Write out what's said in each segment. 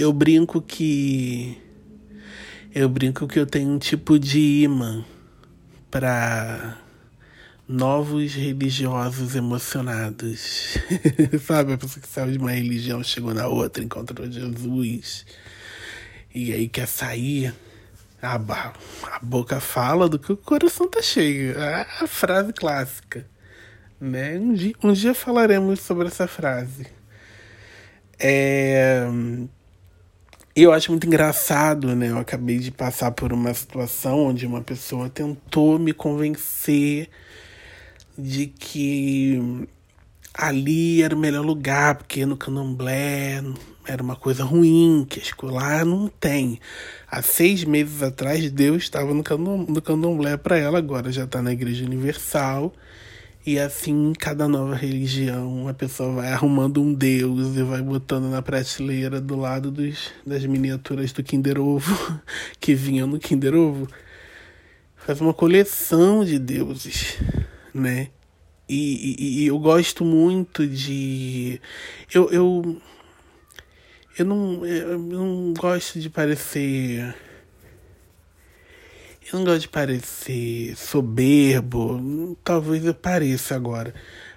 eu brinco que eu brinco que eu tenho um tipo de imã para novos religiosos emocionados. Sabe, a pessoa que saiu de uma religião, chegou na outra, encontrou Jesus. E aí quer sair. A, a boca fala do que o coração tá cheio. A, a frase clássica. Né? Um, dia, um dia falaremos sobre essa frase. É eu acho muito engraçado, né? Eu acabei de passar por uma situação onde uma pessoa tentou me convencer de que ali era o melhor lugar, porque no candomblé era uma coisa ruim, que escolar não tem. Há seis meses atrás, Deus estava no candomblé para ela, agora já está na Igreja Universal. E assim, cada nova religião, a pessoa vai arrumando um deus e vai botando na prateleira do lado dos, das miniaturas do Kinder Ovo, que vinham no Kinder Ovo. Faz uma coleção de deuses, né? E, e, e eu gosto muito de. Eu, eu, eu, não, eu não gosto de parecer eu não gosto de parecer soberbo, talvez eu pareça agora,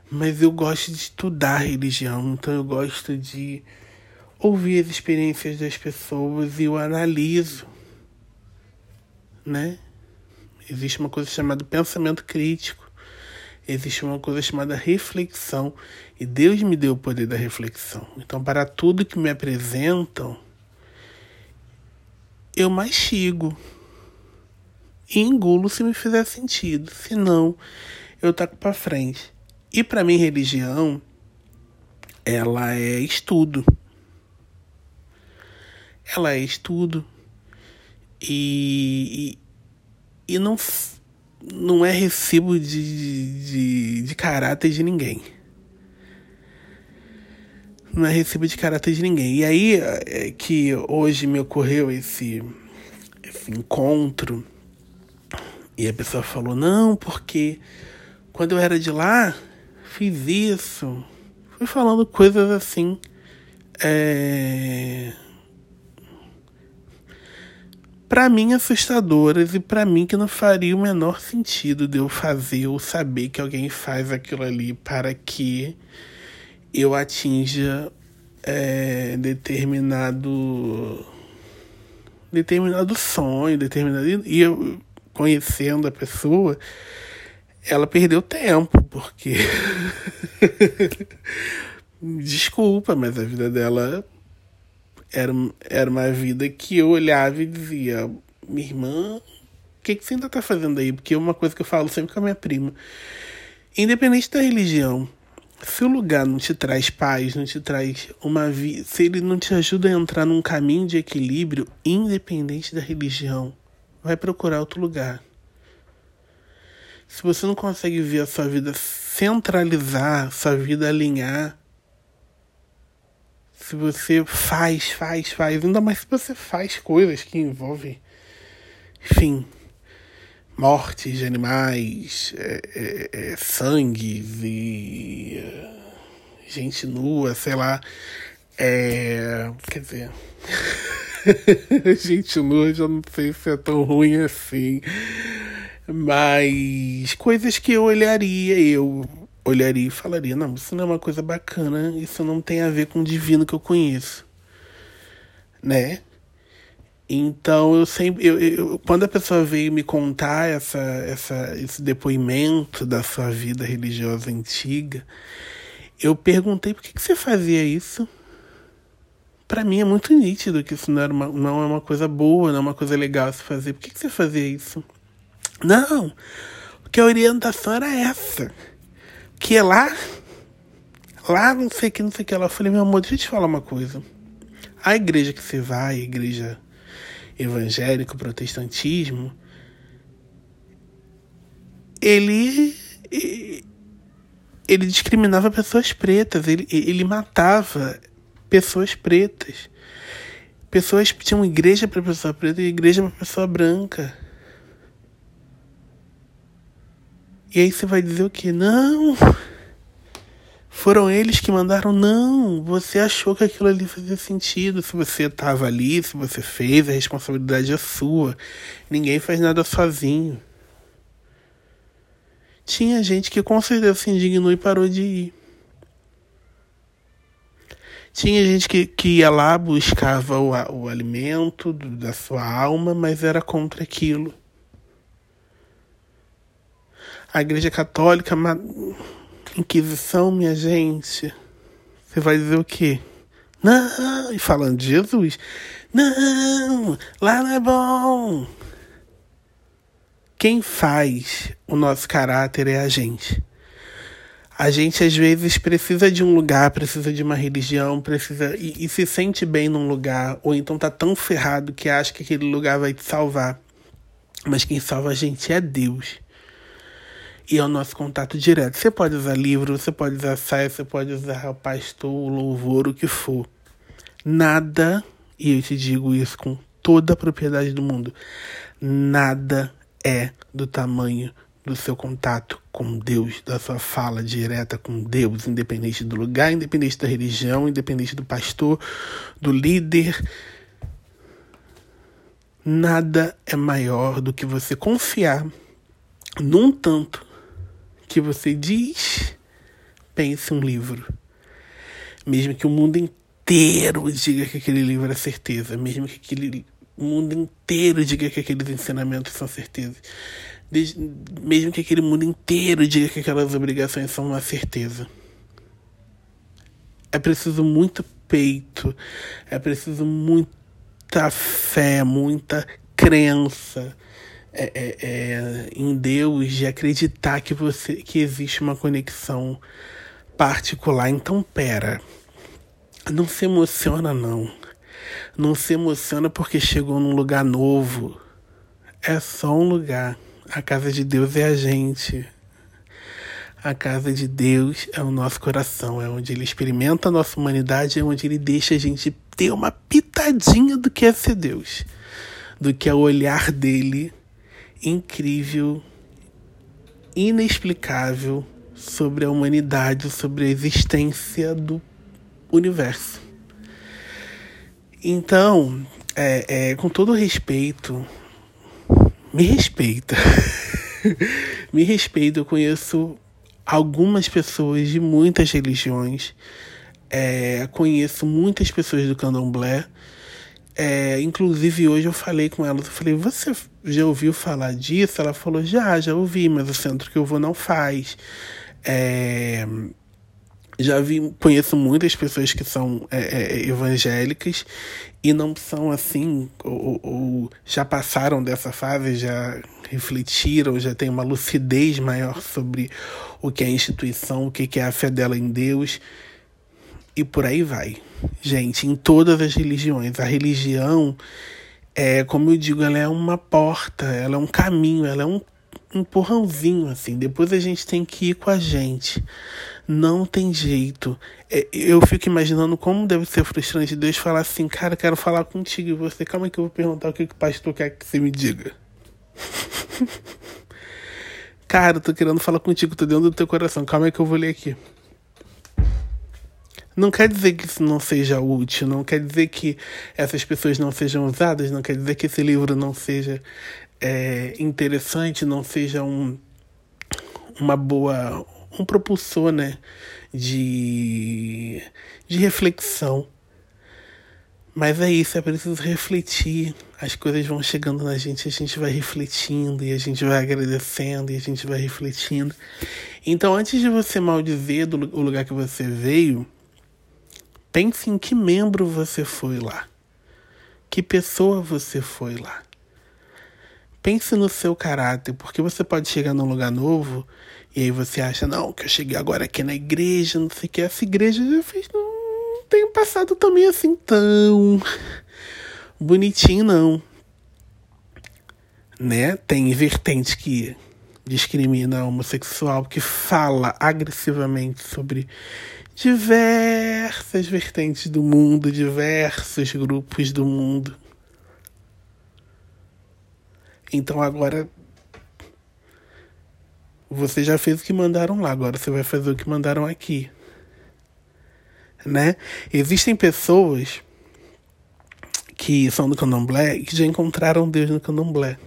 mas eu gosto de estudar religião, então eu gosto de ouvir as experiências das pessoas e eu analiso, né? Existe uma coisa chamada pensamento crítico, existe uma coisa chamada reflexão, e Deus me deu o poder da reflexão. Então, para tudo que me apresentam, eu mastigo e engulo se me fizer sentido. Se não, eu taco para frente. E para mim, religião, ela é estudo. Ela é estudo. E, e, e não, não é recibo de, de, de caráter de ninguém. Não é recibo de caráter de ninguém. E aí é que hoje me ocorreu esse, esse encontro e a pessoa falou: não, porque quando eu era de lá, fiz isso. Fui falando coisas assim. É... Para mim, assustadoras e para mim que não faria o menor sentido de eu fazer ou saber que alguém faz aquilo ali para que eu atinja é, determinado determinado sonho, determinado e eu conhecendo a pessoa, ela perdeu tempo, porque. Desculpa, mas a vida dela era, era uma vida que eu olhava e dizia: minha irmã, o que, que você ainda tá fazendo aí? Porque é uma coisa que eu falo sempre com a minha prima. Independente da religião, se o lugar não te traz paz, não te traz uma vida, se ele não te ajuda a entrar num caminho de equilíbrio, independente da religião, vai procurar outro lugar. Se você não consegue ver a sua vida centralizar, sua vida alinhar, se você faz, faz, faz, ainda mais se você faz coisas que envolvem, enfim, mortes de animais, é, é, é, sangue e gente nua, sei lá, é, quer dizer. Gente nua, já não sei se é tão ruim assim. Mas coisas que eu olharia, eu olharia e falaria: não, isso não é uma coisa bacana, isso não tem a ver com o divino que eu conheço. Né? Então eu sempre. Eu, eu, quando a pessoa veio me contar essa, essa, esse depoimento da sua vida religiosa antiga, eu perguntei por que, que você fazia isso? Para mim é muito nítido que isso não, era uma, não é uma coisa boa, não é uma coisa legal se fazer. Por que, que você fazia isso? Não, porque a orientação era essa. Que é lá, lá não sei o que, não sei o que. Ela falei, meu amor, deixa eu te falar uma coisa. A igreja que você vai, a igreja evangélica, protestantismo, ele ele discriminava pessoas pretas, ele, ele matava pessoas pretas. Pessoas tinham igreja para pessoa preta e igreja para pessoa branca. E aí você vai dizer o que? Não. Foram eles que mandaram, não, você achou que aquilo ali fazia sentido. Se você estava ali, se você fez, a responsabilidade é sua. Ninguém faz nada sozinho. Tinha gente que com certeza se indignou e parou de ir. Tinha gente que, que ia lá, buscava o, o alimento da sua alma, mas era contra aquilo. A Igreja Católica Inquisição, minha gente. Você vai dizer o quê? Não! E falando de Jesus. Não! Lá não é bom! Quem faz o nosso caráter é a gente. A gente às vezes precisa de um lugar, precisa de uma religião, precisa e, e, se sente bem num lugar, ou então tá tão ferrado que acha que aquele lugar vai te salvar. Mas quem salva a gente é Deus e é o nosso contato direto. Você pode usar livro, você pode usar site, você pode usar o pastor, o louvor, o que for. Nada, e eu te digo isso com toda a propriedade do mundo, nada é do tamanho do seu contato com Deus, da sua fala direta com Deus, independente do lugar, independente da religião, independente do pastor, do líder. Nada é maior do que você confiar num tanto que você diz, pense um livro. Mesmo que o mundo inteiro diga que aquele livro é certeza, mesmo que aquele o mundo inteiro diga que aqueles ensinamentos são certeza, mesmo que aquele mundo inteiro diga que aquelas obrigações são uma certeza. É preciso muito peito, é preciso muita fé, muita crença, é, é, é, em Deus, de acreditar que você que existe uma conexão particular. Então, pera, não se emociona não. Não se emociona porque chegou num lugar novo. É só um lugar. A casa de Deus é a gente. A casa de Deus é o nosso coração, é onde ele experimenta a nossa humanidade, é onde ele deixa a gente ter uma pitadinha do que é ser Deus, do que é o olhar dele incrível, inexplicável sobre a humanidade, sobre a existência do universo. Então, é, é, com todo respeito, me respeita. me respeita, eu conheço algumas pessoas de muitas religiões, é, conheço muitas pessoas do candomblé é, inclusive hoje eu falei com ela, eu falei, você já ouviu falar disso? Ela falou, já, já ouvi, mas o centro que eu vou não faz. É, já vi, conheço muitas pessoas que são é, é, evangélicas e não são assim, ou, ou, já passaram dessa fase, já refletiram, já têm uma lucidez maior sobre o que é a instituição, o que é a fé dela em Deus e por aí vai. Gente, em todas as religiões, a religião é, como eu digo, ela é uma porta, ela é um caminho, ela é um empurrãozinho assim. Depois a gente tem que ir com a gente. Não tem jeito. É, eu fico imaginando como deve ser frustrante Deus falar assim, cara, quero falar contigo e você, calma que eu vou perguntar o que, que o pastor quer que você me diga. cara, tô querendo falar contigo, tô dentro do teu coração. Calma que eu vou ler aqui. Não quer dizer que isso não seja útil, não quer dizer que essas pessoas não sejam usadas, não quer dizer que esse livro não seja é, interessante, não seja um, uma boa. Um propulsor né, de, de reflexão. Mas é isso, é preciso refletir. As coisas vão chegando na gente, a gente vai refletindo, e a gente vai agradecendo, e a gente vai refletindo. Então, antes de você maldizer do, o lugar que você veio, Pense em que membro você foi lá. Que pessoa você foi lá. Pense no seu caráter, porque você pode chegar num lugar novo e aí você acha, não, que eu cheguei agora aqui na igreja, não sei o que, essa igreja já fez. Não tem passado também assim tão bonitinho, não. Né? Tem vertente que discrimina homossexual, que fala agressivamente sobre diversas vertentes do mundo, diversos grupos do mundo. Então agora você já fez o que mandaram lá, agora você vai fazer o que mandaram aqui. né? Existem pessoas que são do candomblé que já encontraram Deus no candomblé.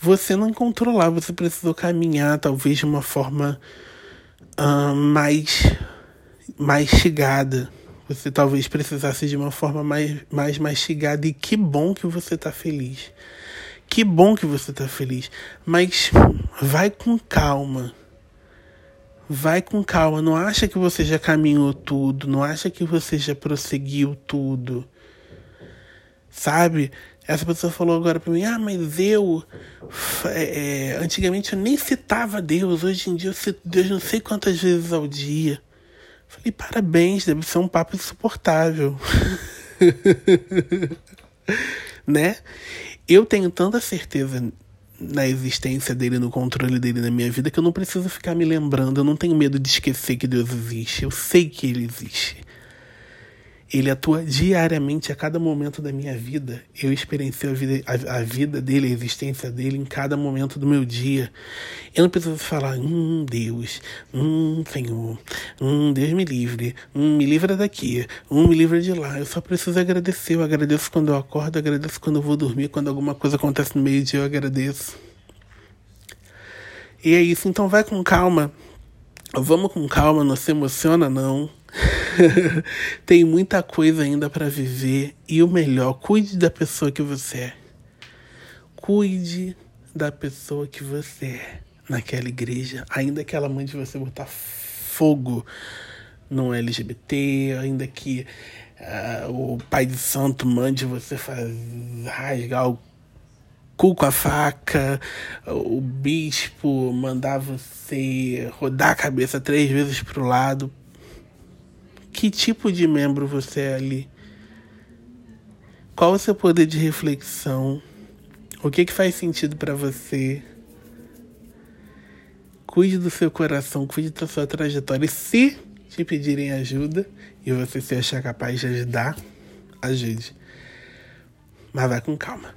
Você não encontrou lá, você precisou caminhar talvez de uma forma uh, mais mastigada. Você talvez precisasse de uma forma mais, mais mastigada. E que bom que você está feliz. Que bom que você está feliz. Mas vai com calma. Vai com calma. Não acha que você já caminhou tudo. Não acha que você já prosseguiu tudo. Sabe? Essa pessoa falou agora para mim: Ah, mas eu. É, antigamente eu nem citava Deus. Hoje em dia eu cito Deus não sei quantas vezes ao dia. Falei, parabéns, deve ser um papo insuportável. né? Eu tenho tanta certeza na existência dele, no controle dele na minha vida, que eu não preciso ficar me lembrando. Eu não tenho medo de esquecer que Deus existe. Eu sei que ele existe. Ele atua diariamente a cada momento da minha vida. Eu experiencio a vida, a, a, vida dele, a existência dele em cada momento do meu dia. Eu não preciso falar, hum, Deus, hum, Senhor, hum, Deus me livre, hum, me livra daqui, hum, me livra de lá. Eu só preciso agradecer. Eu agradeço quando eu acordo, eu agradeço quando eu vou dormir, quando alguma coisa acontece no meio dia, eu agradeço. E é isso, então vai com calma. Vamos com calma, não se emociona não. Tem muita coisa ainda para viver e o melhor, cuide da pessoa que você é. Cuide da pessoa que você é naquela igreja, ainda que ela mande você botar fogo no LGBT, ainda que uh, o pai de santo mande você rasgar o cu com a faca, o bispo mandar você rodar a cabeça três vezes pro lado que tipo de membro você é ali? Qual o seu poder de reflexão? O que, que faz sentido para você? Cuide do seu coração, cuide da sua trajetória. E se te pedirem ajuda e você se achar capaz de ajudar, ajude. Mas vai com calma.